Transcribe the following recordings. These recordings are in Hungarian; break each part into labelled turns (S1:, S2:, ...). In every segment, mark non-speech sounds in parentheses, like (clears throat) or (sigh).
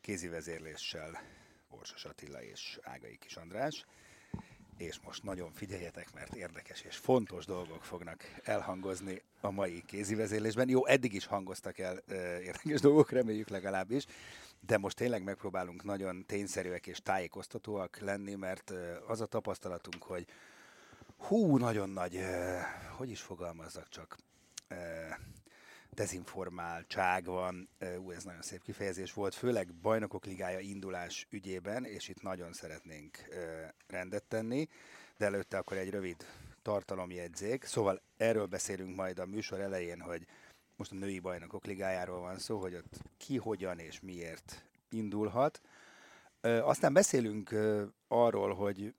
S1: kézi vezérléssel Borsos Attila és Ágai Kis András és most nagyon figyeljetek, mert érdekes és fontos dolgok fognak elhangozni a mai kézivezérlésben. Jó, eddig is hangoztak el érdekes dolgok, reméljük legalábbis, de most tényleg megpróbálunk nagyon tényszerűek és tájékoztatóak lenni, mert az a tapasztalatunk, hogy hú, nagyon nagy, hogy is fogalmazzak csak, dezinformáltság van, ú, ez nagyon szép kifejezés volt, főleg bajnokok ligája indulás ügyében, és itt nagyon szeretnénk rendet tenni, de előtte akkor egy rövid tartalomjegyzék. Szóval erről beszélünk majd a műsor elején, hogy most a női bajnokok ligájáról van szó, hogy ott ki, hogyan és miért indulhat. Aztán beszélünk arról, hogy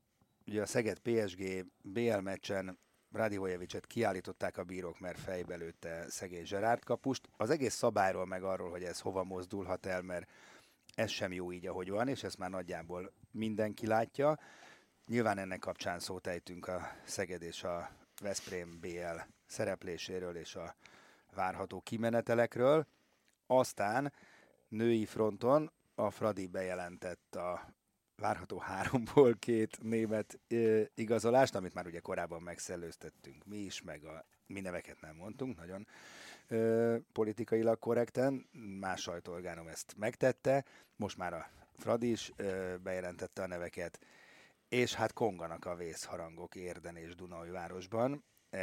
S1: ugye a Szeged PSG BL meccsen Radivojevicet kiállították a bírók, mert fejbe lőtte szegény Zserárd kapust. Az egész szabályról meg arról, hogy ez hova mozdulhat el, mert ez sem jó így, ahogy van, és ezt már nagyjából mindenki látja. Nyilván ennek kapcsán szót ejtünk a Szeged és a Veszprém BL szerepléséről és a várható kimenetelekről. Aztán női fronton a Fradi bejelentett a várható háromból két német ö, igazolást, amit már ugye korábban megszellőztettünk mi is, meg a mi neveket nem mondtunk, nagyon ö, politikailag korrekten, más sajtóorgánom ezt megtette, most már a Fradi is ö, bejelentette a neveket, és hát konganak a vészharangok Érden és Dunajvárosban, e,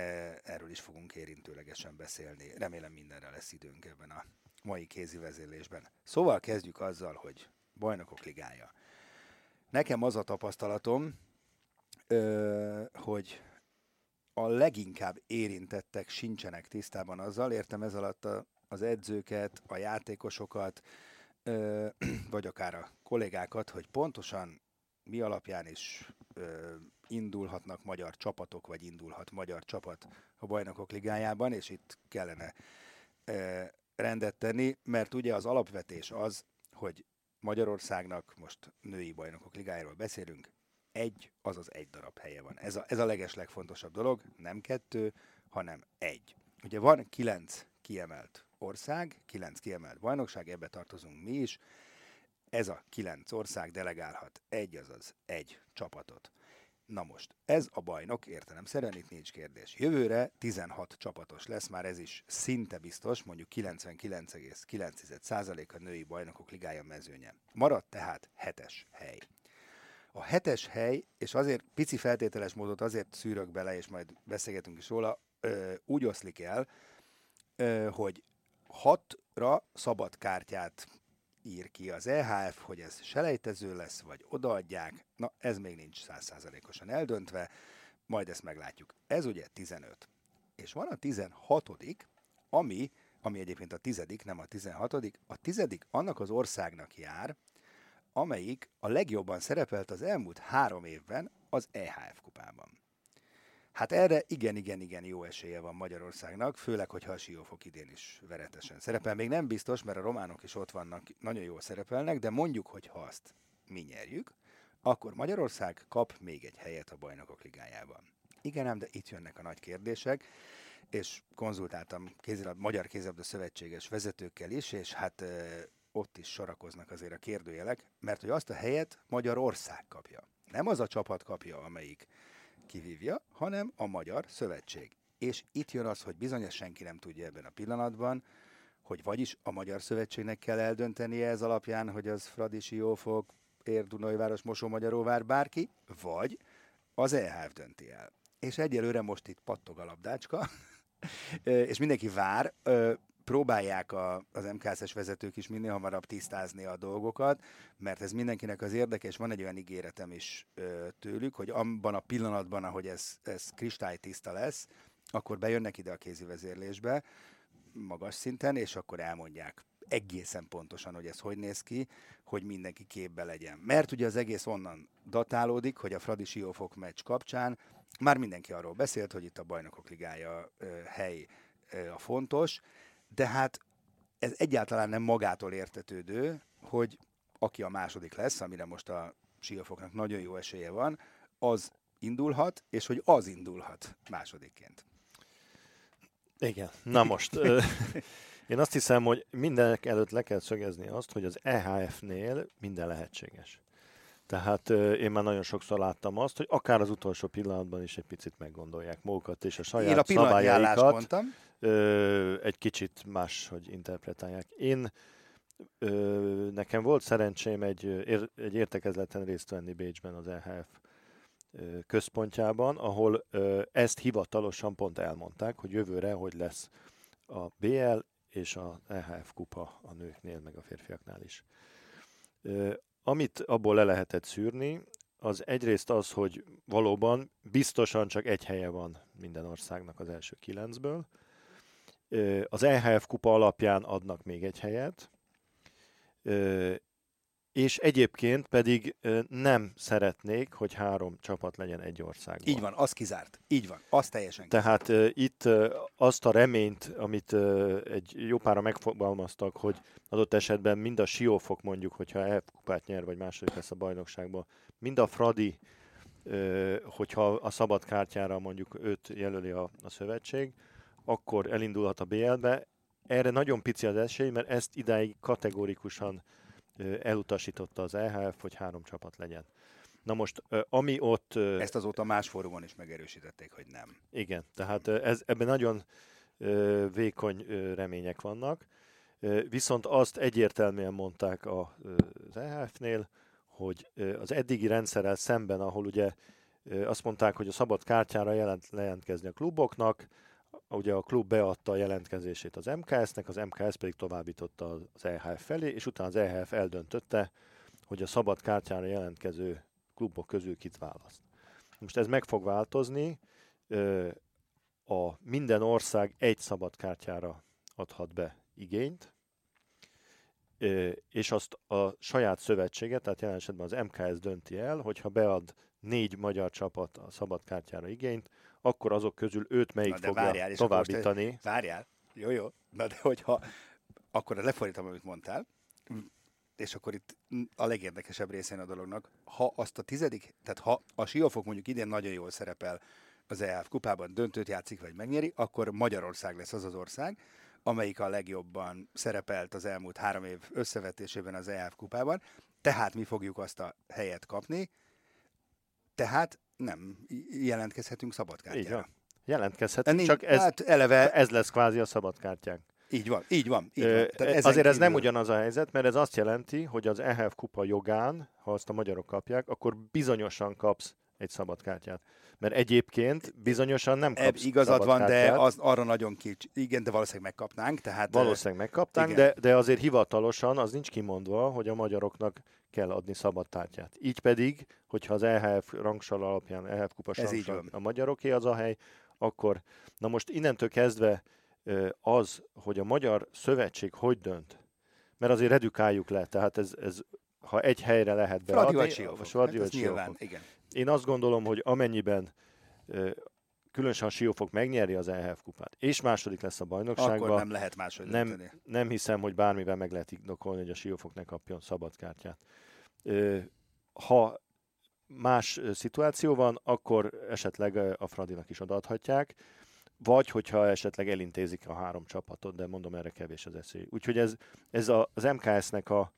S1: erről is fogunk érintőlegesen beszélni. Remélem mindenre lesz időnk ebben a mai kézi vezérlésben. Szóval kezdjük azzal, hogy Bajnokok Ligája. Nekem az a tapasztalatom, hogy a leginkább érintettek sincsenek tisztában azzal, értem ez alatt a, az edzőket, a játékosokat, (clears throat) vagy akár a kollégákat, hogy pontosan mi alapján is indulhatnak magyar csapatok, vagy indulhat magyar csapat a bajnokok ligájában, és itt kellene rendet tenni, mert ugye az alapvetés az, hogy Magyarországnak, most női bajnokok ligájáról beszélünk, egy, azaz egy darab helye van. Ez a, ez a leges legfontosabb dolog, nem kettő, hanem egy. Ugye van kilenc kiemelt ország, kilenc kiemelt bajnokság, ebbe tartozunk mi is. Ez a kilenc ország delegálhat egy, azaz egy csapatot. Na most, ez a bajnok értelemszerűen itt nincs kérdés. Jövőre 16 csapatos lesz, már ez is szinte biztos, mondjuk 99,9% a női bajnokok ligája mezőnye. Maradt tehát hetes hely. A hetes hely, és azért pici feltételes módot azért szűrök bele, és majd beszélgetünk is róla, ö, úgy oszlik el, ö, hogy hatra szabad kártyát ír ki az EHF, hogy ez selejtező lesz, vagy odaadják. Na, ez még nincs százszázalékosan eldöntve, majd ezt meglátjuk. Ez ugye 15. És van a 16 ami, ami egyébként a tizedik, nem a 16 a tizedik annak az országnak jár, amelyik a legjobban szerepelt az elmúlt három évben az EHF kupában. Hát erre igen, igen, igen jó esélye van Magyarországnak, főleg, hogyha a Siófok idén is veretesen szerepel. Még nem biztos, mert a románok is ott vannak, nagyon jól szerepelnek, de mondjuk, hogy ha azt mi nyerjük, akkor Magyarország kap még egy helyet a bajnokok ligájában. Igen, ám, de itt jönnek a nagy kérdések, és konzultáltam kézilabda, Magyar Kézilabda Szövetséges vezetőkkel is, és hát ö, ott is sorakoznak azért a kérdőjelek, mert hogy azt a helyet Magyarország kapja. Nem az a csapat kapja, amelyik kivívja, hanem a Magyar Szövetség. És itt jön az, hogy bizonyos senki nem tudja ebben a pillanatban, hogy vagyis a Magyar Szövetségnek kell eldöntenie ez alapján, hogy az Fradi Siófok, Ér, Dunajváros, Mosó-Magyaróvár, bárki, vagy az EHF dönti el. És egyelőre most itt pattog a labdácska, (laughs) és mindenki vár, próbálják a, az MKS-es vezetők is minél hamarabb tisztázni a dolgokat, mert ez mindenkinek az érdekes, van egy olyan ígéretem is ö, tőlük, hogy abban a pillanatban, ahogy ez, ez kristálytiszta lesz, akkor bejönnek ide a kézi vezérlésbe, magas szinten, és akkor elmondják egészen pontosan, hogy ez hogy néz ki, hogy mindenki képbe legyen. Mert ugye az egész onnan datálódik, hogy a Fradi Siófok meccs kapcsán már mindenki arról beszélt, hogy itt a Bajnokok Ligája ö, hely ö, a fontos, de hát ez egyáltalán nem magától értetődő, hogy aki a második lesz, amire most a Siófoknak nagyon jó esélye van, az indulhat, és hogy az indulhat másodikként.
S2: Igen, na most (laughs) én azt hiszem, hogy mindenek előtt le kell szögezni azt, hogy az EHF-nél minden lehetséges. Tehát én már nagyon sokszor láttam azt, hogy akár az utolsó pillanatban is egy picit meggondolják magukat, és a saját én a szabályaikat mondtam. egy kicsit más, hogy interpretálják. Én nekem volt szerencsém egy, egy értekezleten részt venni Bécsben az EHF központjában, ahol ezt hivatalosan pont elmondták, hogy jövőre hogy lesz a BL és a EHF kupa a nőknél, meg a férfiaknál is. Amit abból le lehetett szűrni, az egyrészt az, hogy valóban biztosan csak egy helye van minden országnak az első kilencből. Az EHF kupa alapján adnak még egy helyet, és egyébként pedig nem szeretnék, hogy három csapat legyen egy országban.
S1: Így van, az kizárt. Így van, az teljesen
S2: kizárt. Tehát itt azt a reményt, amit egy jó pára megfogalmaztak, hogy adott esetben mind a Siófok mondjuk, hogyha EF kupát nyer, vagy második lesz a bajnokságban, mind a Fradi, hogyha a szabad kártyára mondjuk őt jelöli a, a szövetség, akkor elindulhat a BL-be. Erre nagyon pici az esély, mert ezt idáig kategórikusan elutasította az EHF, hogy három csapat legyen. Na most, ami ott...
S1: Ezt azóta más fórumon is megerősítették, hogy nem.
S2: Igen, tehát ez, ebben nagyon vékony remények vannak. Viszont azt egyértelműen mondták az EHF-nél, hogy az eddigi rendszerrel szemben, ahol ugye azt mondták, hogy a szabad kártyára jelent, jelentkezni a kluboknak, ugye a klub beadta a jelentkezését az MKS-nek, az MKS pedig továbbította az EHF felé, és utána az EHF eldöntötte, hogy a szabad kártyára jelentkező klubok közül kit választ. Most ez meg fog változni, a minden ország egy szabad kártyára adhat be igényt, és azt a saját szövetsége, tehát jelen esetben az MKS dönti el, hogyha bead négy magyar csapat a szabad kártyára igényt, akkor azok közül őt melyik Na, fogja várjál, továbbítani. Most,
S1: várjál, jó, jó, na de hogyha, akkor lefordítom, amit mondtál, és akkor itt a legérdekesebb részén a dolognak, ha azt a tizedik, tehát ha a Siófok mondjuk idén nagyon jól szerepel az EF kupában, döntőt játszik vagy megnyeri, akkor Magyarország lesz az az ország, amelyik a legjobban szerepelt az elmúlt három év összevetésében az EF kupában, tehát mi fogjuk azt a helyet kapni, tehát nem jelentkezhetünk szabadkártyára.
S2: Jelentkezhetünk, csak ez, hát eleve... ez lesz kvázi a szabadkártyánk.
S1: Így van, így van. Így
S2: van. Tehát azért ez nem ugyanaz a helyzet, mert ez azt jelenti, hogy az EHF kupa jogán, ha azt a magyarok kapják, akkor bizonyosan kapsz egy szabadkártyát. Mert egyébként bizonyosan nem kapsz
S1: Igazad van, de az arra nagyon kicsi. Igen, de valószínűleg megkapnánk. Tehát,
S2: valószínűleg megkapnánk, de, de azért hivatalosan az nincs kimondva, hogy a magyaroknak kell adni szabad tártyát. Így pedig, hogyha az EHF rangsal alapján, EHF kupa a magyaroké az a hely, akkor, na most innentől kezdve az, hogy a Magyar Szövetség hogy dönt, mert azért redukáljuk le, tehát ez, ez ha egy helyre lehet beadni,
S1: Fradi vagy hát nyilván, igen.
S2: Én azt gondolom, hogy amennyiben különösen a Siófok megnyeri az EHF kupát, és második lesz a bajnokságban.
S1: Akkor nem lehet máshogy
S2: nem, nem hiszem, hogy bármivel meg lehet ignokolni, hogy a Siófok ne kapjon szabadkártyát. Ha más szituáció van, akkor esetleg a Fradinak is odaadhatják, vagy hogyha esetleg elintézik a három csapatot, de mondom, erre kevés az esély. Úgyhogy ez, ez a, az MKS-nek a,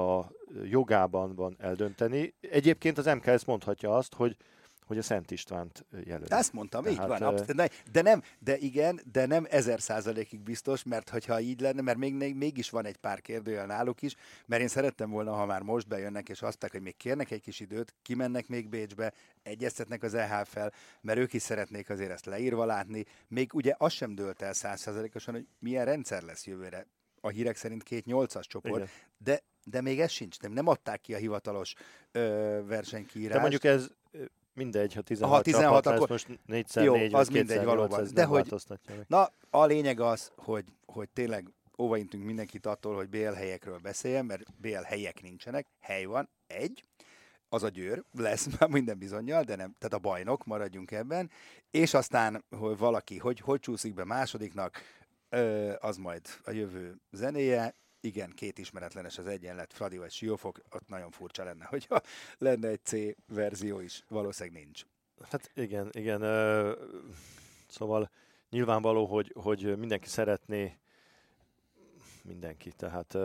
S2: a jogában van eldönteni. Egyébként az MKS mondhatja azt, hogy hogy a Szent Istvánt jelöli.
S1: Ezt mondtam, Tehát, így van. absz- ne, De nem, de igen, de nem ezer százalékig biztos, mert hogyha így lenne, mert még, még, mégis van egy pár kérdőjel náluk is, mert én szerettem volna, ha már most bejönnek, és azt hogy még kérnek egy kis időt, kimennek még Bécsbe, egyeztetnek az EHF-fel, mert ők is szeretnék azért ezt leírva látni. Még ugye az sem dőlt el százszázalékosan, hogy milyen rendszer lesz jövőre. A hírek szerint két nyolcas csoport,
S2: Igen.
S1: de, de még ez sincs, nem, nem adták ki a hivatalos ö, versenykiírást.
S2: De mondjuk ez mindegy, ha 16,
S1: Ha 16,
S2: csapat lesz,
S1: akkor-
S2: most 4
S1: Jó,
S2: 4
S1: az
S2: vagy
S1: mindegy
S2: 2x8,
S1: valóban. De hogy-. Na, a lényeg az, hogy, hogy tényleg óvaintünk mindenkit attól, hogy BL helyekről beszéljen, mert BL helyek nincsenek, hely van, egy, az a győr, lesz (laughs) már minden bizonyal, de nem, tehát a bajnok, maradjunk ebben, és aztán, hogy valaki, hogy, hogy csúszik be másodiknak, ö, az majd a jövő zenéje, igen, két ismeretlenes az egyenlet, Fradi vagy Siófok, ott nagyon furcsa lenne, hogyha lenne egy C verzió is, valószínűleg nincs.
S2: Hát igen, igen. Szóval nyilvánvaló, hogy, hogy mindenki szeretné, mindenki, tehát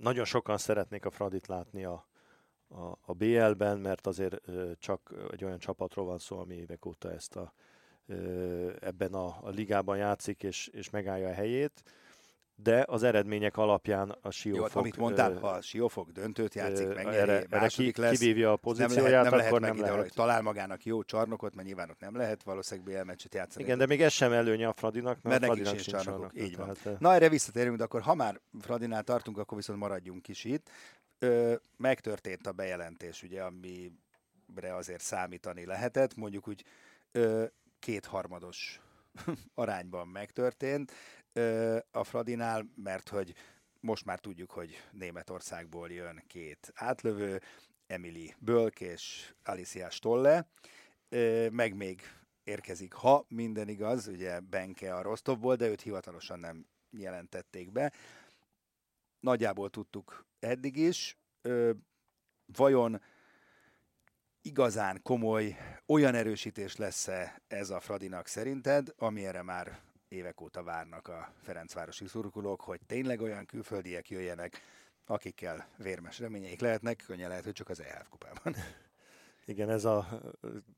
S2: nagyon sokan szeretnék a Fradit látni a, a, a BL-ben, mert azért csak egy olyan csapatról van szó, ami évek óta ezt a, ebben a, a ligában játszik, és, és megállja a helyét. De az eredmények alapján a Siófok...
S1: Jó, hát, amit mondtál, ha a Siófok döntőt játszik, megnyeri,
S2: erre, erre
S1: második
S2: ki,
S1: lesz,
S2: kivívja a
S1: nem
S2: pozícióját,
S1: lehet, nem lehet
S2: akkor
S1: meg
S2: nem lehet.
S1: hogy talál magának jó csarnokot, mert nyilván ott nem lehet valószínűleg BL meccset játszani.
S2: Igen, de még ez sem előnye a Fradinak, mert,
S1: Mert nekik sincs
S2: sincs
S1: csarnokok,
S2: csarnok.
S1: így van.
S2: Tehát,
S1: Na, erre visszatérünk, de akkor ha már Fradinál tartunk, akkor viszont maradjunk is itt. Ö, megtörtént a bejelentés, ugye, amire azért számítani lehetett, mondjuk úgy ö, kétharmados (laughs) arányban megtörtént a Fradinál, mert hogy most már tudjuk, hogy Németországból jön két átlövő, Emily Bölk és Alicia Stolle, meg még érkezik, ha minden igaz, ugye Benke a Rostovból, de őt hivatalosan nem jelentették be. Nagyjából tudtuk eddig is. Vajon igazán komoly, olyan erősítés lesz-e ez a Fradinak szerinted, amire már évek óta várnak a Ferencvárosi szurkolók, hogy tényleg olyan külföldiek jöjjenek, akikkel vérmes reményeik lehetnek, könnyen lehet, hogy csak az EHF kupában. (laughs)
S2: Igen, ez a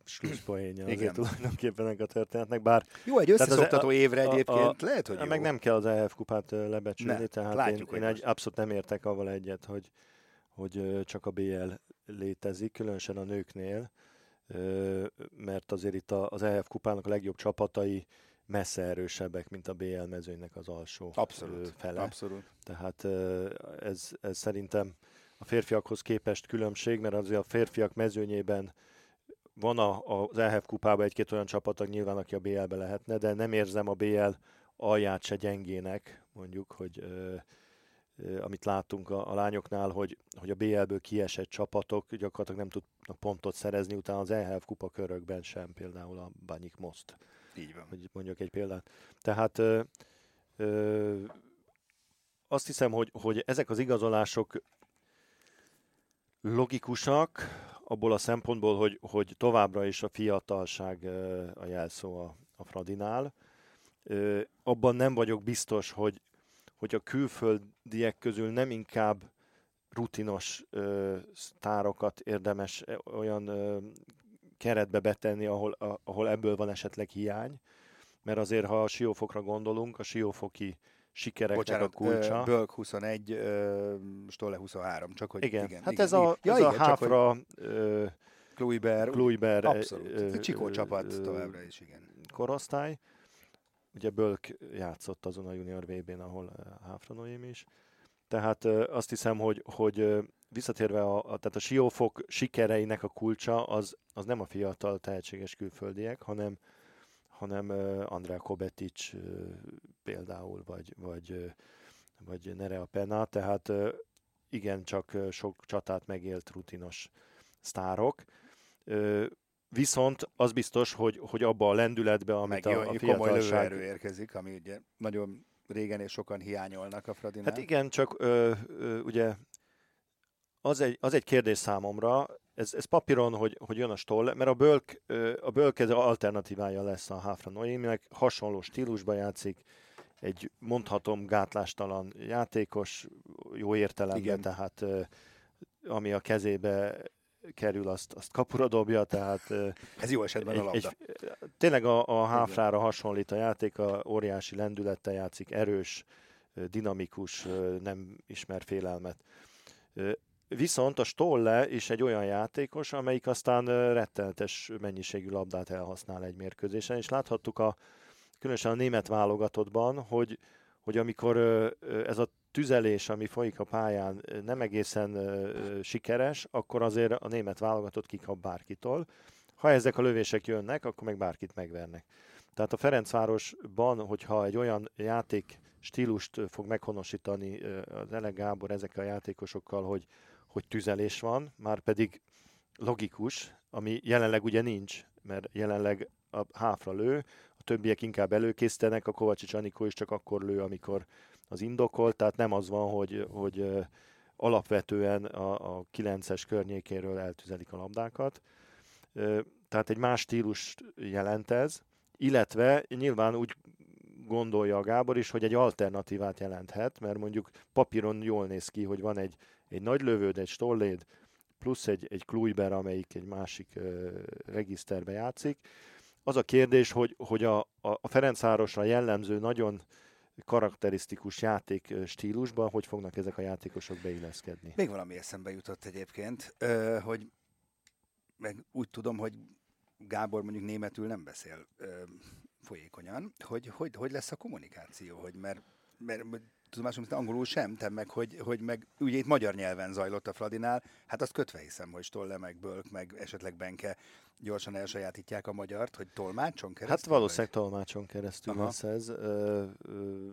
S2: slusszpoénja azért tulajdonképpen ennek a történetnek, bár
S1: Jó, egy
S2: az-
S1: összeszoktató
S2: a-
S1: évre
S2: a- a-
S1: egyébként lehet, hogy jó.
S2: meg nem kell az EF kupát lebecsülni,
S1: Ne,
S2: tehát
S1: látjuk,
S2: én, én egy,
S1: most.
S2: abszolút nem értek avval egyet, hogy, hogy csak a BL létezik, különösen a nőknél, mert azért itt a- az EF kupának a legjobb csapatai messze erősebbek, mint a BL mezőnynek az alsó
S1: Abszolút,
S2: fele.
S1: abszolút.
S2: Tehát ez, ez szerintem a férfiakhoz képest különbség, mert azért a férfiak mezőnyében van a, az EHF kupában egy-két olyan csapat, nyilván, aki a BL-be lehetne, de nem érzem a BL alját se gyengének, mondjuk, hogy ö, ö, amit láttunk a, a lányoknál, hogy, hogy a BL-ből kiesett csapatok gyakorlatilag nem tudnak pontot szerezni, utána az EHF kupa körökben sem, például a Banyik Most
S1: Így van.
S2: hogy mondjak egy példát. Tehát ö, ö, azt hiszem, hogy, hogy ezek az igazolások logikusak abból a szempontból, hogy, hogy továbbra is a fiatalság a jelszó a, a Fradinál. Ö, abban nem vagyok biztos, hogy, hogy a külföldiek közül nem inkább rutinos ö, sztárokat érdemes olyan ö, keretbe betenni, ahol, ahol ebből van esetleg hiány, mert azért, ha a siófokra gondolunk, a siófoki sikereknek
S1: Bocsánat,
S2: a kulcsa.
S1: Bölk 21, ö, Stolle 23, csak hogy
S2: igen,
S1: igen.
S2: hát
S1: igen,
S2: ez a,
S1: igen.
S2: ez a
S1: csak hogy
S2: Háfra, ö,
S1: Kluiber,
S2: Kluiber
S1: abszolút.
S2: ö,
S1: Csikó csapat továbbra is, igen.
S2: korosztály. Ugye Bölk játszott azon a junior VB-n, ahol Háfra Noémi is. Tehát azt hiszem, hogy, hogy visszatérve a, a, tehát a siófok sikereinek a kulcsa az, az nem a fiatal tehetséges külföldiek, hanem hanem Andrea Kobetic uh, például, vagy, vagy, vagy Nerea Pena, tehát igen, csak sok csatát megélt rutinos sztárok. Viszont az biztos, hogy, hogy abba a lendületbe, amit
S1: Meg
S2: a, a
S1: komoly lövőerő érkezik, ami ugye nagyon régen és sokan hiányolnak a Fradinál.
S2: Hát igen, csak ö, ö, ugye az egy, az egy kérdés számomra, ez, ez papíron, hogy, hogy jön a Stoll, mert a Bölk, a Bölk ez alternatívája lesz a Háfra Noéminek, hasonló stílusban játszik, egy mondhatom gátlástalan játékos, jó értelemben,
S1: Igen.
S2: tehát ami a kezébe kerül, azt, azt kapura dobja, tehát...
S1: Ez jó esetben
S2: egy,
S1: a labda.
S2: Egy, tényleg a, a háfrára hasonlít a játék, a óriási lendülettel játszik, erős, dinamikus, nem ismer félelmet. Viszont a Stolle is egy olyan játékos, amelyik aztán rettenetes mennyiségű labdát elhasznál egy mérkőzésen, és láthattuk a, különösen a német válogatottban, hogy, hogy amikor ez a tüzelés, ami folyik a pályán, nem egészen sikeres, akkor azért a német válogatott kikap bárkitól. Ha ezek a lövések jönnek, akkor meg bárkit megvernek. Tehát a Ferencvárosban, hogyha egy olyan játék stílust fog meghonosítani az Ele Gábor ezekkel a játékosokkal, hogy, hogy tüzelés van, már pedig logikus, ami jelenleg ugye nincs, mert jelenleg a háfra lő, a többiek inkább előkészítenek, a Kovacsics Anikó is csak akkor lő, amikor az indokolt, tehát nem az van, hogy, hogy alapvetően a, a 9-es környékéről eltüzelik a labdákat. Tehát egy más stílus jelent ez, illetve nyilván úgy gondolja a Gábor is, hogy egy alternatívát jelenthet, mert mondjuk papíron jól néz ki, hogy van egy, egy nagy lövőd, egy stolléd, plusz egy, egy Kluiber, amelyik egy másik uh, regiszterbe játszik. Az a kérdés, hogy, hogy a, a Ferencvárosra jellemző nagyon karakterisztikus játék stílusban, hogy fognak ezek a játékosok beilleszkedni.
S1: Még valami eszembe jutott egyébként, hogy meg úgy tudom, hogy Gábor mondjuk németül nem beszél folyékonyan, hogy, hogy hogy lesz a kommunikáció, hogy mert, mert tudomásom, hogy angolul sem, te meg, hogy, hogy meg ugye itt magyar nyelven zajlott a Fladinál, hát azt kötve hiszem, hogy Stolle, meg Bölk, meg esetleg Benke gyorsan elsajátítják a magyart, hogy tolmácson keresztül?
S2: Hát valószínűleg vagy? tolmácson keresztül Aha. lesz ez. Ö, ö,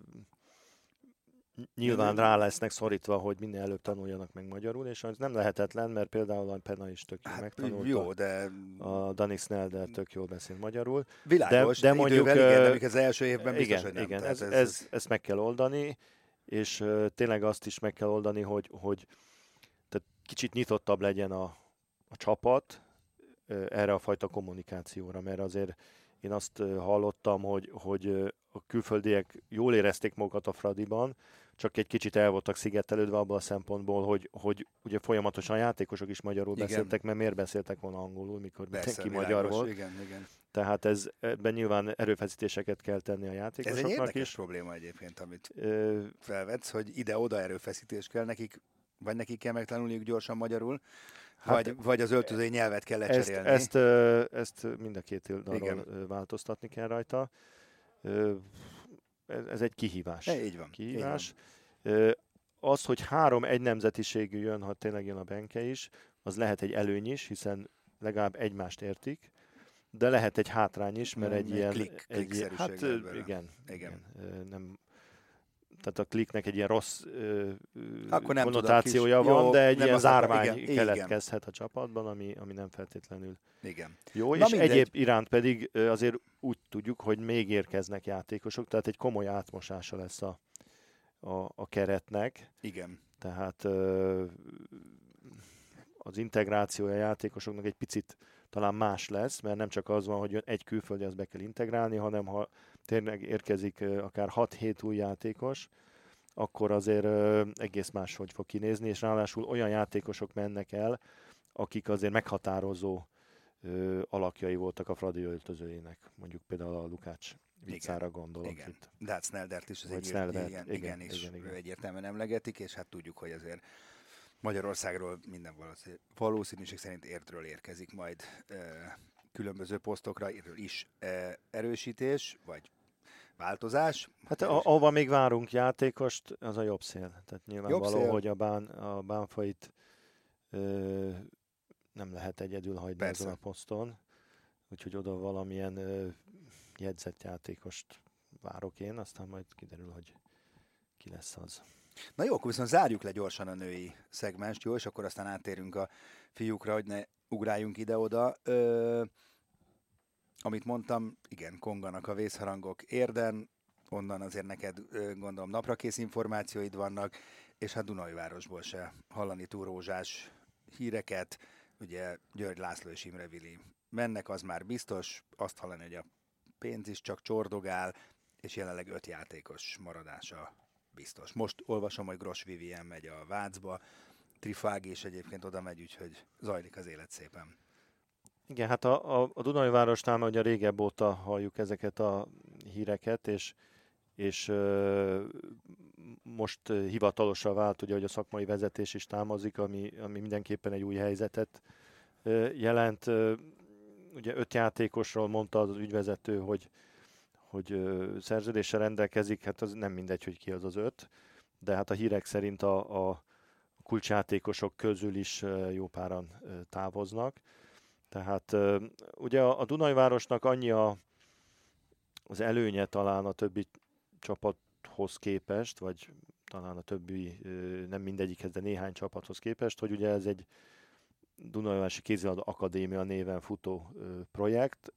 S2: nyilván rá lesznek szorítva, hogy minél előbb tanuljanak meg magyarul, és az nem lehetetlen, mert például a Pena is tök jól hát, megtanulta.
S1: Jó, de...
S2: A Dani Snelder tök jól beszél magyarul.
S1: Világos, de, de mondjuk... igen, de az első évben biztos,
S2: igen,
S1: hogy nem.
S2: Igen, ez, ez, ez, ezt meg kell oldani, és tényleg azt is meg kell oldani, hogy, hogy tehát kicsit nyitottabb legyen a, a csapat erre a fajta kommunikációra, mert azért én azt hallottam, hogy, hogy a külföldiek jól érezték magukat a Fradiban, csak egy kicsit el voltak szigetelődve abban a szempontból, hogy, hogy ugye folyamatosan játékosok is magyarul igen. beszéltek, mert miért beszéltek volna angolul, mikor Persze, mindenki magyar volt.
S1: Igen, igen.
S2: Tehát ez, ebben nyilván erőfeszítéseket kell tenni a játékosoknak
S1: Ez egy érdekes
S2: is.
S1: probléma egyébként, amit Ö... felvetsz, hogy ide-oda erőfeszítés kell nekik, vagy nekik kell megtanulniuk gyorsan magyarul, Hát, vagy, vagy az öltözői nyelvet kell lecserélni.
S2: Ezt, ezt, ezt mind a két oldalról változtatni kell rajta ez egy kihívás.
S1: E, így van.
S2: Kihívás.
S1: Így van.
S2: Az, hogy három egy nemzetiségű jön, ha tényleg jön a Benke is, az lehet egy előny is, hiszen legalább egymást értik, de lehet egy hátrány is, mert egy, egy ilyen...
S1: Klik,
S2: egy hát igen, igen, igen. Nem, tehát a kliknek egy ilyen rossz ö, Akkor nem konnotációja tudom, van, jó, de egy ilyen zárvány igen, keletkezhet igen. a csapatban, ami, ami nem feltétlenül
S1: igen.
S2: jó. Na és mindegy. egyéb iránt pedig azért úgy tudjuk, hogy még érkeznek játékosok, tehát egy komoly átmosása lesz a, a, a keretnek.
S1: Igen.
S2: Tehát ö, az integrációja a játékosoknak egy picit talán más lesz, mert nem csak az van, hogy egy külföldi, azt be kell integrálni, hanem ha tényleg érkezik akár 6-7 új játékos, akkor azért egész máshogy fog kinézni, és ráadásul olyan játékosok mennek el, akik azért meghatározó alakjai voltak a Fradi öltözőjének. Mondjuk például a Lukács vicára gondolok
S1: igen.
S2: itt.
S1: De hát Sneldert is az egy igen, igen, igen, és igen, igen. egyértelműen emlegetik, és hát tudjuk, hogy azért Magyarországról minden valószínűség szerint értről érkezik majd különböző posztokra is erősítés, vagy változás.
S2: Hát ahova még várunk játékost, az a jobb szél. Tehát nyilvánvaló, hogy a, bán, a bánfait ö, nem lehet egyedül hagyni Persze. ezen a poszton. Úgyhogy oda valamilyen ö, jegyzett játékost várok én, aztán majd kiderül, hogy ki lesz az.
S1: Na jó, akkor viszont zárjuk le gyorsan a női szegmást, jó, és akkor aztán átérünk a fiúkra, hogy ne ugráljunk ide-oda. Ö, amit mondtam, igen, konganak a vészharangok érden, onnan azért neked gondolom naprakész információid vannak, és hát Dunajvárosból se hallani túl rózsás híreket, ugye György László és Imre Vili mennek, az már biztos, azt hallani, hogy a pénz is csak csordogál, és jelenleg öt játékos maradása biztos. Most olvasom, hogy Gros Vivien megy a Vácba, Trifág is egyébként oda megy, úgyhogy zajlik az élet szépen.
S2: Igen, hát a, a, a Dunai Városnál már ugye régebb óta halljuk ezeket a híreket, és, és ö, most hivatalosan vált, ugye, hogy a szakmai vezetés is támozik, ami, ami mindenképpen egy új helyzetet ö, jelent. Ö, ugye öt játékosról mondta az ügyvezető, hogy, hogy ö, szerződéssel rendelkezik, hát az nem mindegy, hogy ki az az öt, de hát a hírek szerint a, a kulcsjátékosok közül is jó páran távoznak. Tehát ugye a Dunai Városnak annyi a, az előnye talán a többi csapathoz képest, vagy talán a többi, nem mindegyikhez, de néhány csapathoz képest, hogy ugye ez egy Dunajvárosi Kézilabda Akadémia néven futó projekt,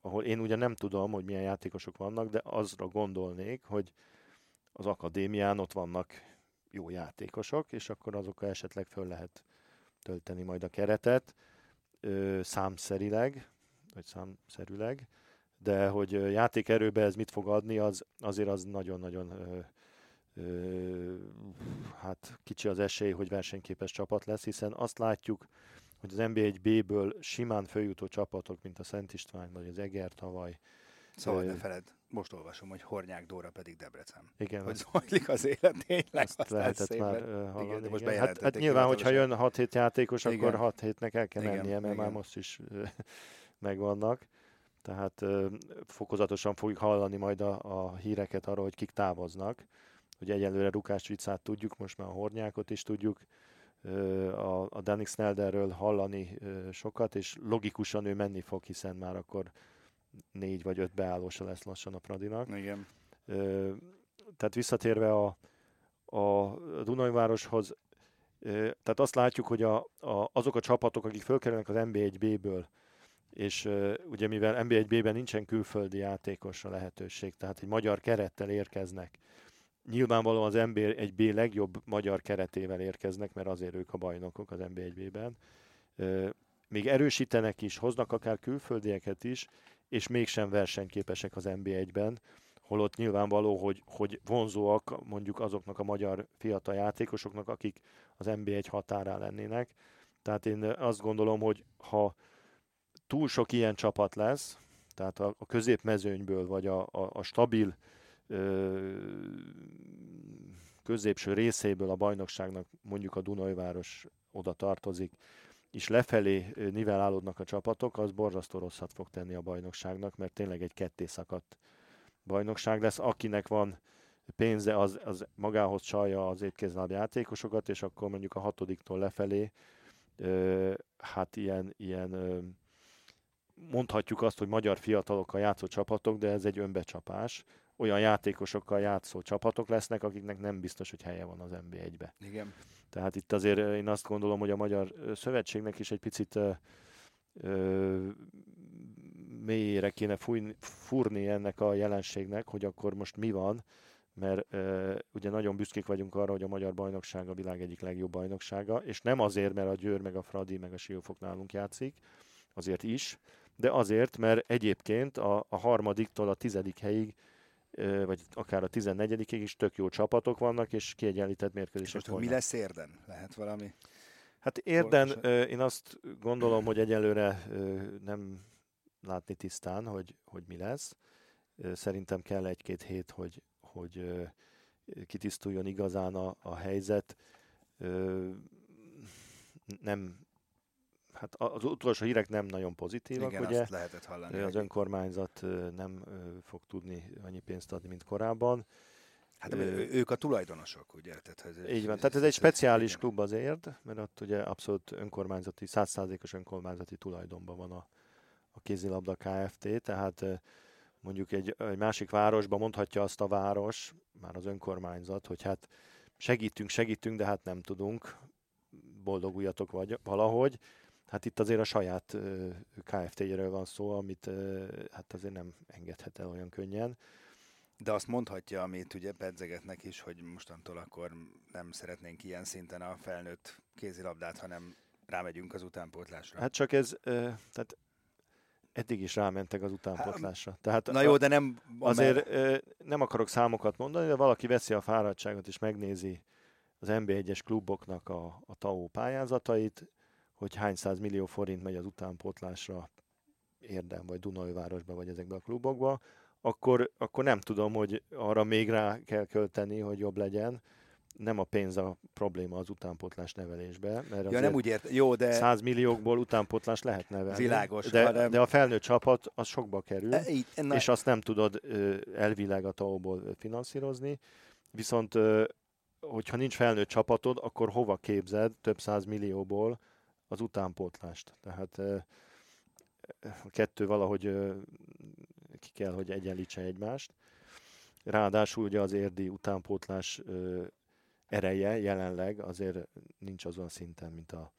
S2: ahol én ugye nem tudom, hogy milyen játékosok vannak, de azra gondolnék, hogy az akadémián ott vannak jó játékosok, és akkor azokkal esetleg föl lehet tölteni majd a keretet ö, számszerileg, vagy számszerűleg, de hogy játékerőbe ez mit fog adni, az azért az nagyon-nagyon hát kicsi az esély, hogy versenyképes csapat lesz, hiszen azt látjuk, hogy az NB1B-ből simán följutó csapatok, mint a Szent István vagy az Eger tavaly,
S1: Szóval ne feled, most olvasom, hogy Hornyák Dóra pedig Debrecen.
S2: Igen.
S1: Hogy zajlik az élet tényleg.
S2: Azt lehetett már hallani.
S1: Igen, de most
S2: igen. Hát, hát nyilván, hogyha jön 6-7 játékos, igen. akkor 6 hétnek el kell igen, mennie, mert igen. már most is (laughs) megvannak. Tehát fokozatosan fogjuk hallani majd a, a híreket arról, hogy kik távoznak. Ugye egyelőre Rukás Vicát tudjuk, most már a Hornyákot is tudjuk, a, a Danik Snelderről hallani sokat, és logikusan ő menni fog, hiszen már akkor négy vagy öt beállósa lesz lassan a Pradinak.
S1: Igen.
S2: Ö, tehát visszatérve a, a Dunajvároshoz, ö, tehát azt látjuk, hogy a, a, azok a csapatok, akik fölkerülnek az NB1B-ből, és ö, ugye mivel NB1B-ben nincsen külföldi játékosra lehetőség, tehát egy magyar kerettel érkeznek, nyilvánvalóan az NB1B legjobb magyar keretével érkeznek, mert azért ők a bajnokok az NB1B-ben. Még erősítenek is, hoznak akár külföldieket is, és mégsem versenyképesek az NB1-ben, holott nyilvánvaló, hogy, hogy vonzóak mondjuk azoknak a magyar fiatal játékosoknak, akik az NB1 határán lennének. Tehát én azt gondolom, hogy ha túl sok ilyen csapat lesz, tehát a, a középmezőnyből, vagy a, a, a stabil ö, középső részéből a bajnokságnak mondjuk a Dunajváros oda tartozik, és lefelé nivellálódnak a csapatok, az borzasztó rosszat fog tenni a bajnokságnak, mert tényleg egy ketté szakadt bajnokság lesz. Akinek van pénze, az, az magához csalja az étkézláb játékosokat, és akkor mondjuk a hatodiktól lefelé, ö, hát ilyen, ilyen ö, mondhatjuk azt, hogy magyar fiatalokkal játszó csapatok, de ez egy önbecsapás. Olyan játékosokkal játszó csapatok lesznek, akiknek nem biztos, hogy helye van az NB1-be.
S1: Igen.
S2: Tehát itt azért én azt gondolom, hogy a Magyar Szövetségnek is egy picit ö, mélyére kéne fújni, fúrni ennek a jelenségnek, hogy akkor most mi van, mert ö, ugye nagyon büszkék vagyunk arra, hogy a Magyar Bajnokság a világ egyik legjobb bajnoksága, és nem azért, mert a Győr, meg a Fradi, meg a Siófok nálunk játszik, azért is, de azért, mert egyébként a, a harmadiktól a tizedik helyig vagy akár a 14 is tök jó csapatok vannak, és kiegyenlített mérkőzések
S1: Most mi lesz érden? Lehet valami?
S2: Hát érden én azt gondolom, hogy egyelőre nem látni tisztán, hogy, hogy mi lesz. Szerintem kell egy-két hét, hogy, hogy kitisztuljon igazán a, a helyzet. Nem hát az utolsó hírek nem nagyon pozitívak,
S1: Igen,
S2: ugye?
S1: azt lehetett hallani.
S2: Az önkormányzat nem fog tudni annyi pénzt adni, mint korábban.
S1: Hát ő, ők a tulajdonosok, ugye?
S2: Tehát, ez, így van, tehát ez egy speciális klub azért, mert ott ugye abszolút önkormányzati, százszázalékos önkormányzati tulajdonban van a, a kézilabda Kft. Tehát mondjuk egy, egy másik városban mondhatja azt a város, már az önkormányzat, hogy hát segítünk, segítünk, de hát nem tudunk, boldoguljatok vagy valahogy. Hát itt azért a saját KFT-ről van szó, amit hát azért nem engedhet el olyan könnyen.
S1: De azt mondhatja, amit ugye pedzegetnek is, hogy mostantól akkor nem szeretnénk ilyen szinten a felnőtt kézilabdát, hanem rámegyünk az utánpótlásra.
S2: Hát csak ez, tehát eddig is rámentek az utánpótlásra. Tehát
S1: Na jó, de nem...
S2: Azért nem akarok számokat mondani, de valaki veszi a fáradtságot és megnézi az NB1-es kluboknak a, a TAO pályázatait, hogy hány száz millió forint megy az utánpótlásra Érdem, vagy Dunajvárosba, vagy ezekbe a klubokba, akkor, akkor nem tudom, hogy arra még rá kell költeni, hogy jobb legyen. Nem a pénz a probléma az utánpótlás nevelésbe. Mert
S1: ja, nem úgy ért, jó, de...
S2: 100 milliókból utánpótlás lehet nevelni.
S1: Világos.
S2: De,
S1: hanem...
S2: de a felnőtt csapat az sokba kerül,
S1: E, így, na,
S2: és azt nem tudod elvileg a TAO-ból finanszírozni. Viszont, hogyha nincs felnőtt csapatod, akkor hova képzed több száz millióból az utánpótlást? Tehát a kettő valahogy ki kell, hogy egyenlítse egymást. Ráadásul ugye az érdi utánpótlás ereje jelenleg azért nincs azon szinten, mint a,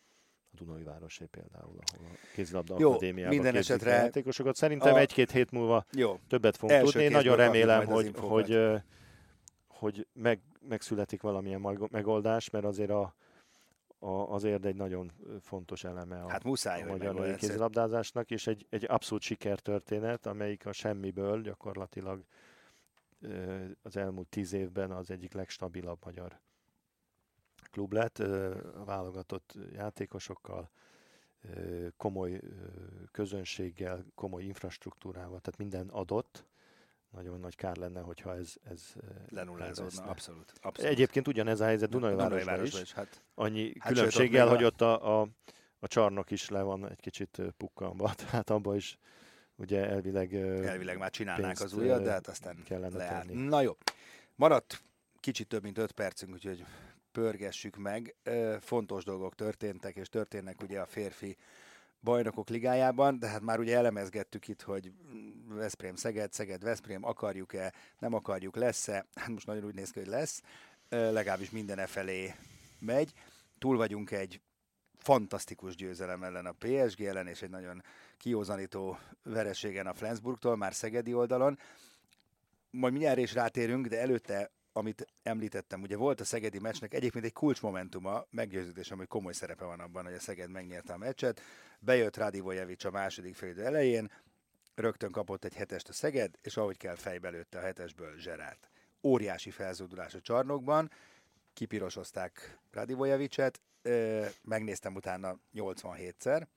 S2: a Dunai Városé például, ahol a kézilabda
S1: Jó,
S2: akadémiában
S1: minden esetre
S2: a játékosokat. Szerintem
S1: a-
S2: egy-két hét múlva
S1: jó.
S2: többet fogunk
S1: Első
S2: tudni. Én nagyon remélem, hogy, hogy, hogy meg, megszületik valamilyen megoldás, mert azért a, a, azért egy nagyon fontos eleme a,
S1: Hát muszáj,
S2: a magyar kézilabdázásnak, és egy, egy abszolút sikertörténet, amelyik a semmiből gyakorlatilag az elmúlt tíz évben az egyik legstabilabb magyar klub lett, válogatott játékosokkal, komoly közönséggel, komoly infrastruktúrával, tehát minden adott. Nagyon nagy kár lenne, hogyha ez, ez
S1: Lenullázódna, abszolút. abszolút.
S2: Egyébként ugyanez a helyzet Dunajvárosban
S1: Dunajvárosban
S2: is.
S1: Hát,
S2: Annyi
S1: Hát
S2: különbséggel, hogy ott a, a, a csarnok is le van egy kicsit pukkanva, (laughs) tehát abban is ugye elvileg,
S1: elvileg már csinálnák az újat, de hát aztán
S2: kellene
S1: leállt.
S2: tenni.
S1: Na jó. Maradt kicsit több mint öt percünk, úgyhogy pörgessük meg. Fontos dolgok történtek, és történnek ugye a férfi bajnokok ligájában, de hát már ugye elemezgettük itt, hogy Veszprém, Szeged, Szeged, Veszprém, akarjuk-e, nem akarjuk, lesz-e, hát most nagyon úgy néz ki, hogy lesz, legalábbis minden e felé megy. Túl vagyunk egy fantasztikus győzelem ellen a PSG ellen, és egy nagyon kiózanító vereségen a Flensburgtól, már szegedi oldalon. Majd mindjárt is rátérünk, de előtte, amit említettem, ugye volt a szegedi meccsnek egyébként egy kulcsmomentuma, meggyőződésem, hogy komoly szerepe van abban, hogy a Szeged megnyerte a meccset. Bejött Radivojevic a második félidő elején, rögtön kapott egy hetest a Szeged, és ahogy kell fejbe lőtte a hetesből Zserárt. Óriási felzódulás a csarnokban, kipirosozták Radivojevicet, megnéztem utána 87-szer,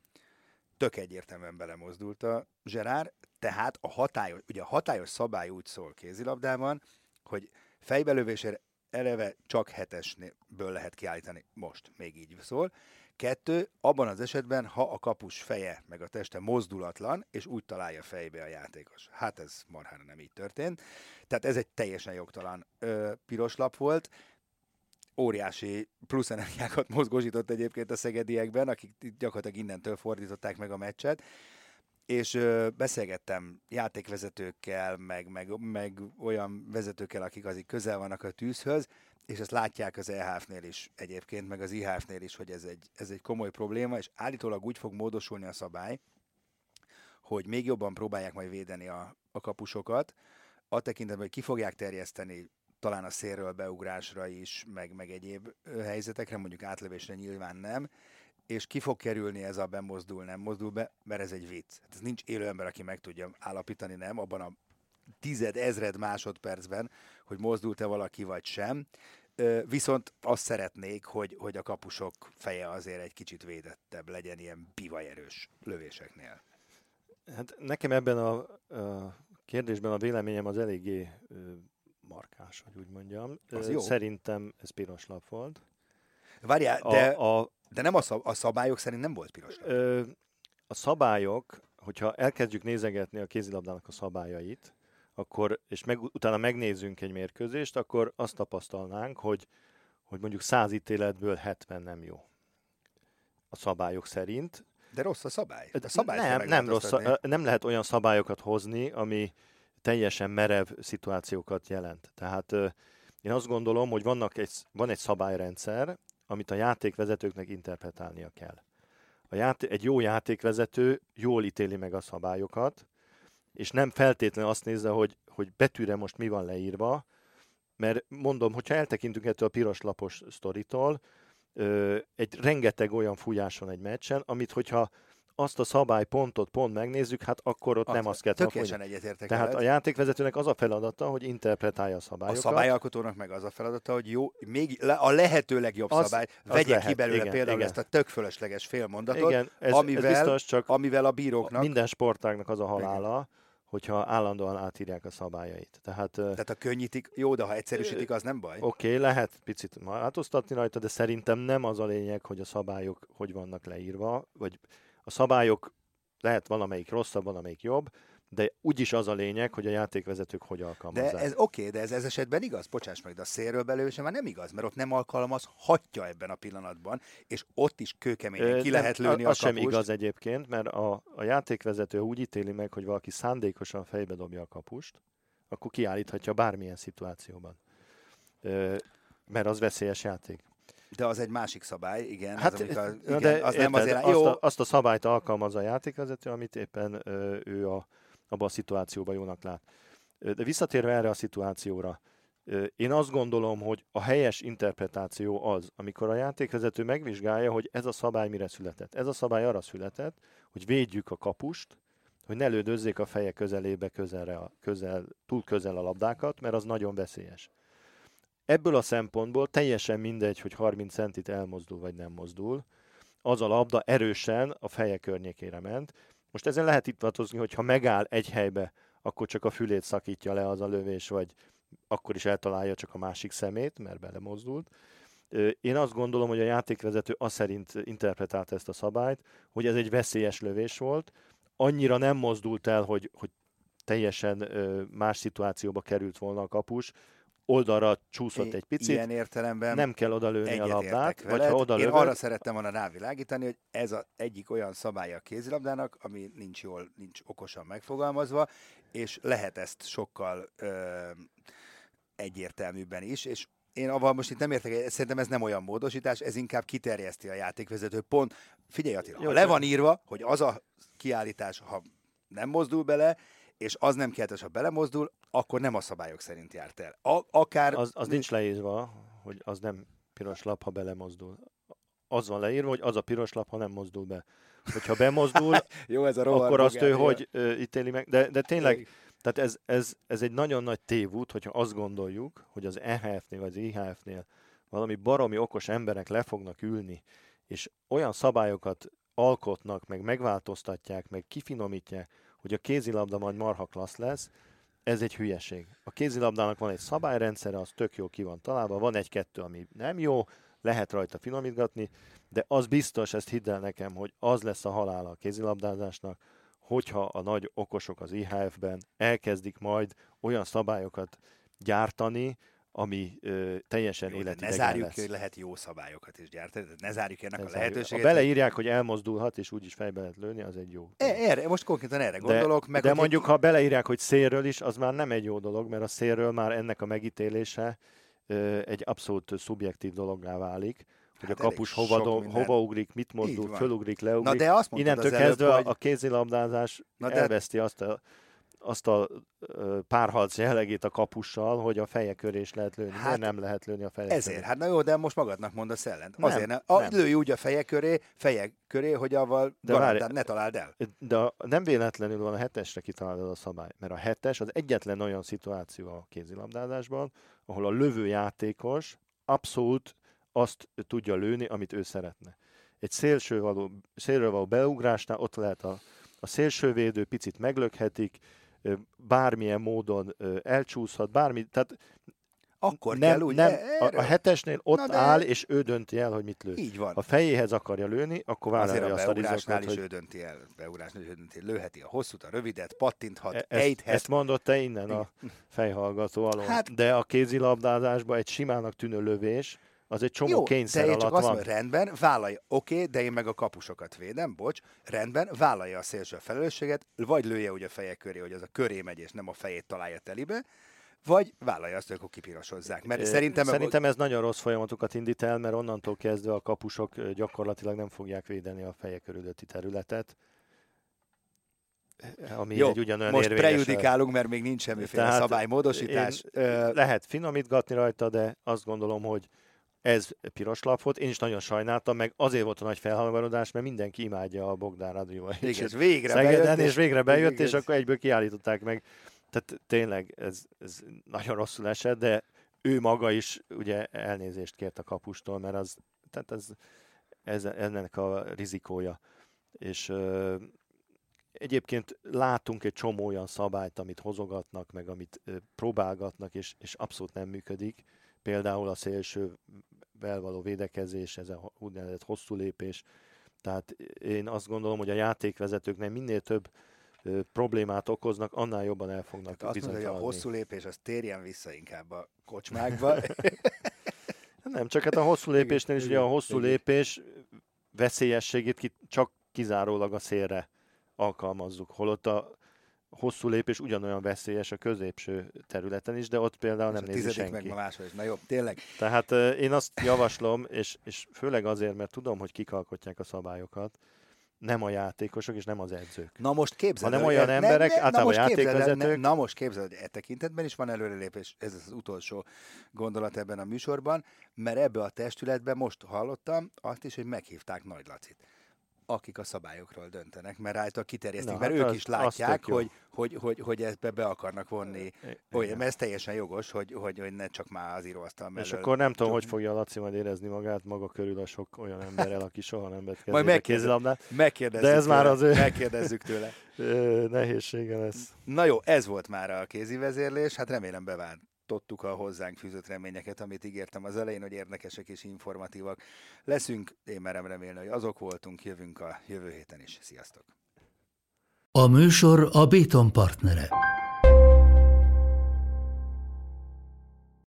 S1: tök egyértelműen belemozdult a Zserár, tehát a hatályos, ugye a hatályos szabály úgy szól kézilabdában, hogy fejbelövésére eleve csak hetesből lehet kiállítani. Most még így szól. Kettő, abban az esetben, ha a kapus feje meg a teste mozdulatlan, és úgy találja fejbe a játékos. Hát ez marhára nem így történt. Tehát ez egy teljesen jogtalan ö, piros lap volt. Óriási plusz energiákat mozgósított egyébként a szegediekben, akik gyakorlatilag innentől fordították meg a meccset és ö, beszélgettem játékvezetőkkel, meg, meg, meg olyan vezetőkkel, akik azért közel vannak a tűzhöz, és ezt látják az EHF-nél is egyébként, meg az IHF-nél is, hogy ez egy, ez egy komoly probléma, és állítólag úgy fog módosulni a szabály, hogy még jobban próbálják majd védeni a, a kapusokat, a tekintetben, hogy ki fogják terjeszteni talán a szélről beugrásra is, meg, meg egyéb helyzetekre, mondjuk átlövésre nyilván nem, és ki fog kerülni ez a bemozdul, nem mozdul be, mert ez egy vicc. Hát ez nincs élő ember, aki meg tudja állapítani, nem, abban a tized, ezred másodpercben, hogy mozdult-e valaki vagy sem. Viszont azt szeretnék, hogy, hogy a kapusok feje azért egy kicsit védettebb legyen ilyen bivajerős lövéseknél.
S2: Hát nekem ebben a, a kérdésben a véleményem az eléggé markás, hogy úgy mondjam.
S1: Az jó.
S2: Szerintem ez piros lap volt.
S1: Várjál,
S2: A,
S1: de,
S2: a,
S1: de nem a, szab- a szabályok szerint nem volt piros. lap.
S2: ö, a szabályok, hogyha elkezdjük nézegetni a kézilabdának a szabályait, akkor, és meg, utána megnézzünk egy mérkőzést, akkor azt tapasztalnánk, hogy, hogy mondjuk 100 ítéletből 70 nem jó. A szabályok szerint.
S1: De rossz a szabály. A szabályt kell
S2: nem, nem, rossz,
S1: megváltoztatni.
S2: nem lehet olyan szabályokat hozni, ami teljesen merev szituációkat jelent. Tehát én azt gondolom, hogy vannak egy, van egy szabályrendszer, amit a játékvezetőknek interpretálnia kell. A játé- egy jó játékvezető jól ítéli meg a szabályokat, és nem feltétlenül azt nézze, hogy, hogy betűre most mi van leírva, mert mondom, hogyha eltekintünk ettől a piros lapos sztoritól, egy rengeteg olyan fújás van egy meccsen, amit hogyha azt a szabálypontot pont megnézzük, hát akkor ott nem azt kell
S1: Tökéletesen egyetértek
S2: Tehát
S1: veled.
S2: a játékvezetőnek az a feladata, hogy interpretálja a
S1: A
S2: szabályokat.
S1: szabályalkotónak meg az a feladata, hogy jó, még le, a lehető legjobb
S2: Az-
S1: szabály,
S2: az
S1: vegye
S2: lehet,
S1: ki belőle
S2: igen,
S1: például
S2: igen.
S1: ezt a tök fölösleges félmondatot,
S2: Igen, ez,
S1: amivel,
S2: ez biztos, csak
S1: amivel a bíróknak,
S2: minden sportágnak az a halála, hogyha állandóan átírják a szabályait. Tehát
S1: tehát a könnyítik, jó, de ha egyszerűsítik, az nem baj.
S2: Oké, okay, lehet picit változtatni rajta, de szerintem nem az a lényeg, hogy a szabályok hogy vannak leírva, vagy a szabályok lehet valamelyik rosszabb, valamelyik jobb, de úgyis az a lényeg, hogy a játékvezetők hogy
S1: De
S2: alkalmazzák.
S1: ez oké, de ez, ez esetben igaz, bocsáss meg, de a szélről belül sem már nem igaz, mert ott nem alkalmazhatja ebben a pillanatban, és ott is kőkeményen ki
S2: nem,
S1: lehet lőni a
S2: sem
S1: kapust.
S2: igaz egyébként, mert a, a játékvezető úgy ítéli meg, hogy valaki szándékosan fejbe dobja a kapust, akkor kiállíthatja bármilyen szituációban. Ö, mert az veszélyes játék.
S1: De az egy másik szabály, igen.
S2: Hát,
S1: az, amikor,
S2: na
S1: igen,
S2: de
S1: az nem
S2: érted,
S1: azért,
S2: azt,
S1: jó,
S2: a, azt a szabályt alkalmazza a játékvezető, amit éppen ö, ő a, abban a szituációban jónak lát. Ö, De visszatérve erre a szituációra, én azt gondolom, hogy a helyes interpretáció az, amikor a játékvezető megvizsgálja, hogy ez a szabály mire született. Ez a szabály arra született, hogy védjük a kapust, hogy ne lődözzék a feje közelébe közelre, közel, túl közel a labdákat, mert az nagyon veszélyes. Ebből a szempontból teljesen mindegy, hogy 30 centit elmozdul vagy nem mozdul. Az a labda erősen a feje környékére ment. Most ezen lehet itt vatozni, hogy ha megáll egy helybe, akkor csak a fülét szakítja le az a lövés, vagy akkor is eltalálja csak a másik szemét, mert belemozdult. Én azt gondolom, hogy a játékvezető azt szerint interpretálta ezt a szabályt, hogy ez egy veszélyes lövés volt, annyira nem mozdult el, hogy, hogy teljesen más szituációba került volna a kapus, oldalra csúszott egy picit,
S1: Ilyen értelemben
S2: nem kell odalőni a labdát, vagy
S1: veled.
S2: ha oda
S1: Én arra szerettem volna rávilágítani, hogy ez az egyik olyan szabálya a kézilabdának, ami nincs jól, nincs okosan megfogalmazva, és lehet ezt sokkal ö, egyértelműbben is, és én avval most itt nem értek, szerintem ez nem olyan módosítás, ez inkább kiterjeszti a játékvezető pont. Figyelj Attila,
S2: Jó,
S1: ha le van írva, hogy az a kiállítás, ha nem mozdul bele, és az nem kiáltás, ha belemozdul, akkor nem a szabályok szerint járt el. A, akár
S2: az, az nincs leírva, hogy az nem piros lap, ha belemozdul. Az van leírva, hogy az a piros lap, ha nem mozdul be. Hogyha bemozdul, (laughs)
S1: Jó, ez a rovar
S2: akkor azt ő hogy ö, ítéli meg. De, de tényleg, tehát ez, ez, ez egy nagyon nagy tévút, hogyha azt gondoljuk, hogy az EHF-nél vagy az IHF-nél valami baromi okos emberek le fognak ülni, és olyan szabályokat alkotnak, meg megváltoztatják, meg kifinomítják, hogy a kézilabda majd marha klassz lesz, ez egy hülyeség. A kézilabdának van egy szabályrendszere, az tök jó ki van találva, van egy-kettő, ami nem jó, lehet rajta finomítgatni, de az biztos, ezt hidd el nekem, hogy az lesz a halála a kézilabdázásnak, hogyha a nagy okosok az IHF-ben elkezdik majd olyan szabályokat gyártani, ami ö, teljesen
S1: Jó, de ne
S2: életidegen
S1: zárjuk
S2: lesz.
S1: ki, hogy lehet jó szabályokat is gyártani, ne zárjuk ennek
S2: Ne
S1: a lehetőséget.
S2: Ha beleírják, hogy elmozdulhat, és úgyis fejbe lehet lőni, az egy jó.
S1: E, erre, most konkrétan erre gondolok.
S2: de,
S1: meg
S2: de mondjuk,
S1: egy,
S2: ha beleírják, hogy szélről is, az már nem egy jó dolog, mert a szélről már ennek a megítélése ö, egy abszolút szubjektív dologgá válik, hogy
S1: Hát
S2: a kapus hova, do,
S1: minden.
S2: hova ugrik, mit mozdul, fölugrik,
S1: Na
S2: leugrik.
S1: de azt
S2: Innentől
S1: az előbb,
S2: kezdve
S1: hogy...
S2: a kézilabdázás
S1: Na de-
S2: elveszti azt a, azt a párharc jellegét a kapussal, hogy a feje köré is lehet lőni.
S1: Hát
S2: Miért nem lehet lőni a feje
S1: Ezért,
S2: köré?
S1: hát na jó, de most magadnak mondasz ellent.
S2: Nem,
S1: Azért nem. A,
S2: nem.
S1: Lőj úgy a feje köré, feje köré, hogy avval
S2: De várj-
S1: ne találd el.
S2: De a, nem véletlenül van a hetesre kitalálva a szabály, mert a hetes az egyetlen olyan szituáció a kézilabdázásban, ahol a lövő játékos abszolút azt tudja lőni, amit ő szeretne. Egy szélső való, szélről való beugrásnál ott lehet a, a szélsővédő, picit meglökhetik, bármilyen módon elcsúszhat, bármi, tehát
S1: Akkor
S2: nem,
S1: kell úgy.
S2: nem, a, a hetesnél ott
S1: de-
S2: áll, és ő dönti el, hogy mit lő.
S1: Így van.
S2: Ha fejéhez akarja lőni, akkor vállalja azt a rizikót,
S1: is
S2: hogy
S1: ő dönti el. Beugrásnál is ő dönti el. Lőheti a hosszút, a rövidet, pattinthat,
S2: E-
S1: ejthet.
S2: ezt mondott te innen a fejhallgató alól.
S1: Hát,
S2: de a kézilabdázásban egy simának tűnő lövés, az egy csomó
S1: Jó,
S2: kényszer alatt
S1: csak azt
S2: van.
S1: mondom, rendben, vállalja, oké, de én meg a kapusokat védem, bocs, rendben, vállalja a szélső felelősséget, vagy lője úgy a feje köré, hogy az a köré megy, és nem a fejét találja telibe, vagy vállalja azt, hogy akkor kipirosozzák. Mert szerintem,
S2: Szerintem ez nagyon rossz folyamatokat indít el, mert onnantól kezdve a kapusok gyakorlatilag nem fogják védeni a feje körülötti területet. Ami
S1: jó,
S2: egy ugyanolyan
S1: most
S2: érvényes-
S1: prejudikálunk, mert még nincs semmiféle
S2: Tehát
S1: szabálymódosítás.
S2: Én, lehet finomítgatni rajta, de azt gondolom, hogy ez piros lap volt, én is nagyon sajnáltam, meg azért volt a nagy felháborodás, mert mindenki imádja a Bogdán Radioval.
S1: Igen, végre
S2: Szegeden,
S1: bejött,
S2: és végre bejött,
S1: igen.
S2: és akkor egyből kiállították meg. Tehát tényleg ez, ez nagyon rosszul esett, de ő maga is ugye elnézést kért a kapustól, mert az, tehát ez, ez ennek a rizikója. És ö, egyébként látunk egy csomó olyan szabályt, amit hozogatnak, meg amit ö, próbálgatnak, és, és abszolút nem működik. Például a szélső való védekezés, ez a úgynevezett hosszú lépés. Tehát én azt gondolom, hogy a játékvezetőknek minél több ö, problémát okoznak, annál jobban el fognak
S1: Tehát azt mondja, hogy a hosszú lépés, az térjen vissza inkább a kocsmákba. (laughs)
S2: Nem, csak hát a hosszú lépésnél is ugye a hosszú lépés veszélyességét ki, csak kizárólag a szélre alkalmazzuk, holott a hosszú lépés ugyanolyan veszélyes a középső területen is, de ott például nem nézi senki.
S1: meg ma máshol is. Na jó, tényleg.
S2: Tehát én azt javaslom, és, és főleg azért, mert tudom, hogy kik alkotják a szabályokat, nem a játékosok és nem az edzők.
S1: Na most képzeld
S2: Hanem olyan
S1: hogy-
S2: emberek,
S1: na
S2: általában játékvezetők.
S1: ne- Na most képzeld, hogy e tekintetben is van előrelépés, ez az utolsó gondolat ebben a műsorban, mert ebbe a testületbe most hallottam azt is, hogy meghívták Nagy Lacit akik a szabályokról döntenek, mert rajta kiterjesztik,
S2: Na,
S1: mert
S2: hát
S1: ők
S2: az-
S1: is látják, hogy, hogy, hogy, hogy ebbe be akarnak vonni. Olyan, mert ez teljesen jogos, hogy, hogy, hogy ne csak már az íróasztal mellől.
S2: És akkor nem tudom, hogy fogja Laci majd érezni magát maga körül a sok olyan emberrel, aki soha nem vett
S1: Majd megkérdez-. Megkérdezzük
S2: De ez már
S1: tőle,
S2: az ő-
S1: Megkérdezzük tőle. (laughs)
S2: Nehézsége lesz.
S1: Na jó, ez volt már a kézi vezérlés, hát remélem beváltottuk a hozzánk fűzött reményeket, amit ígértem az elején, hogy érdekesek és informatívak leszünk. Én merem remélni, hogy azok voltunk, jövünk a jövő héten is. Sziasztok!
S3: A műsor a Béton partnere.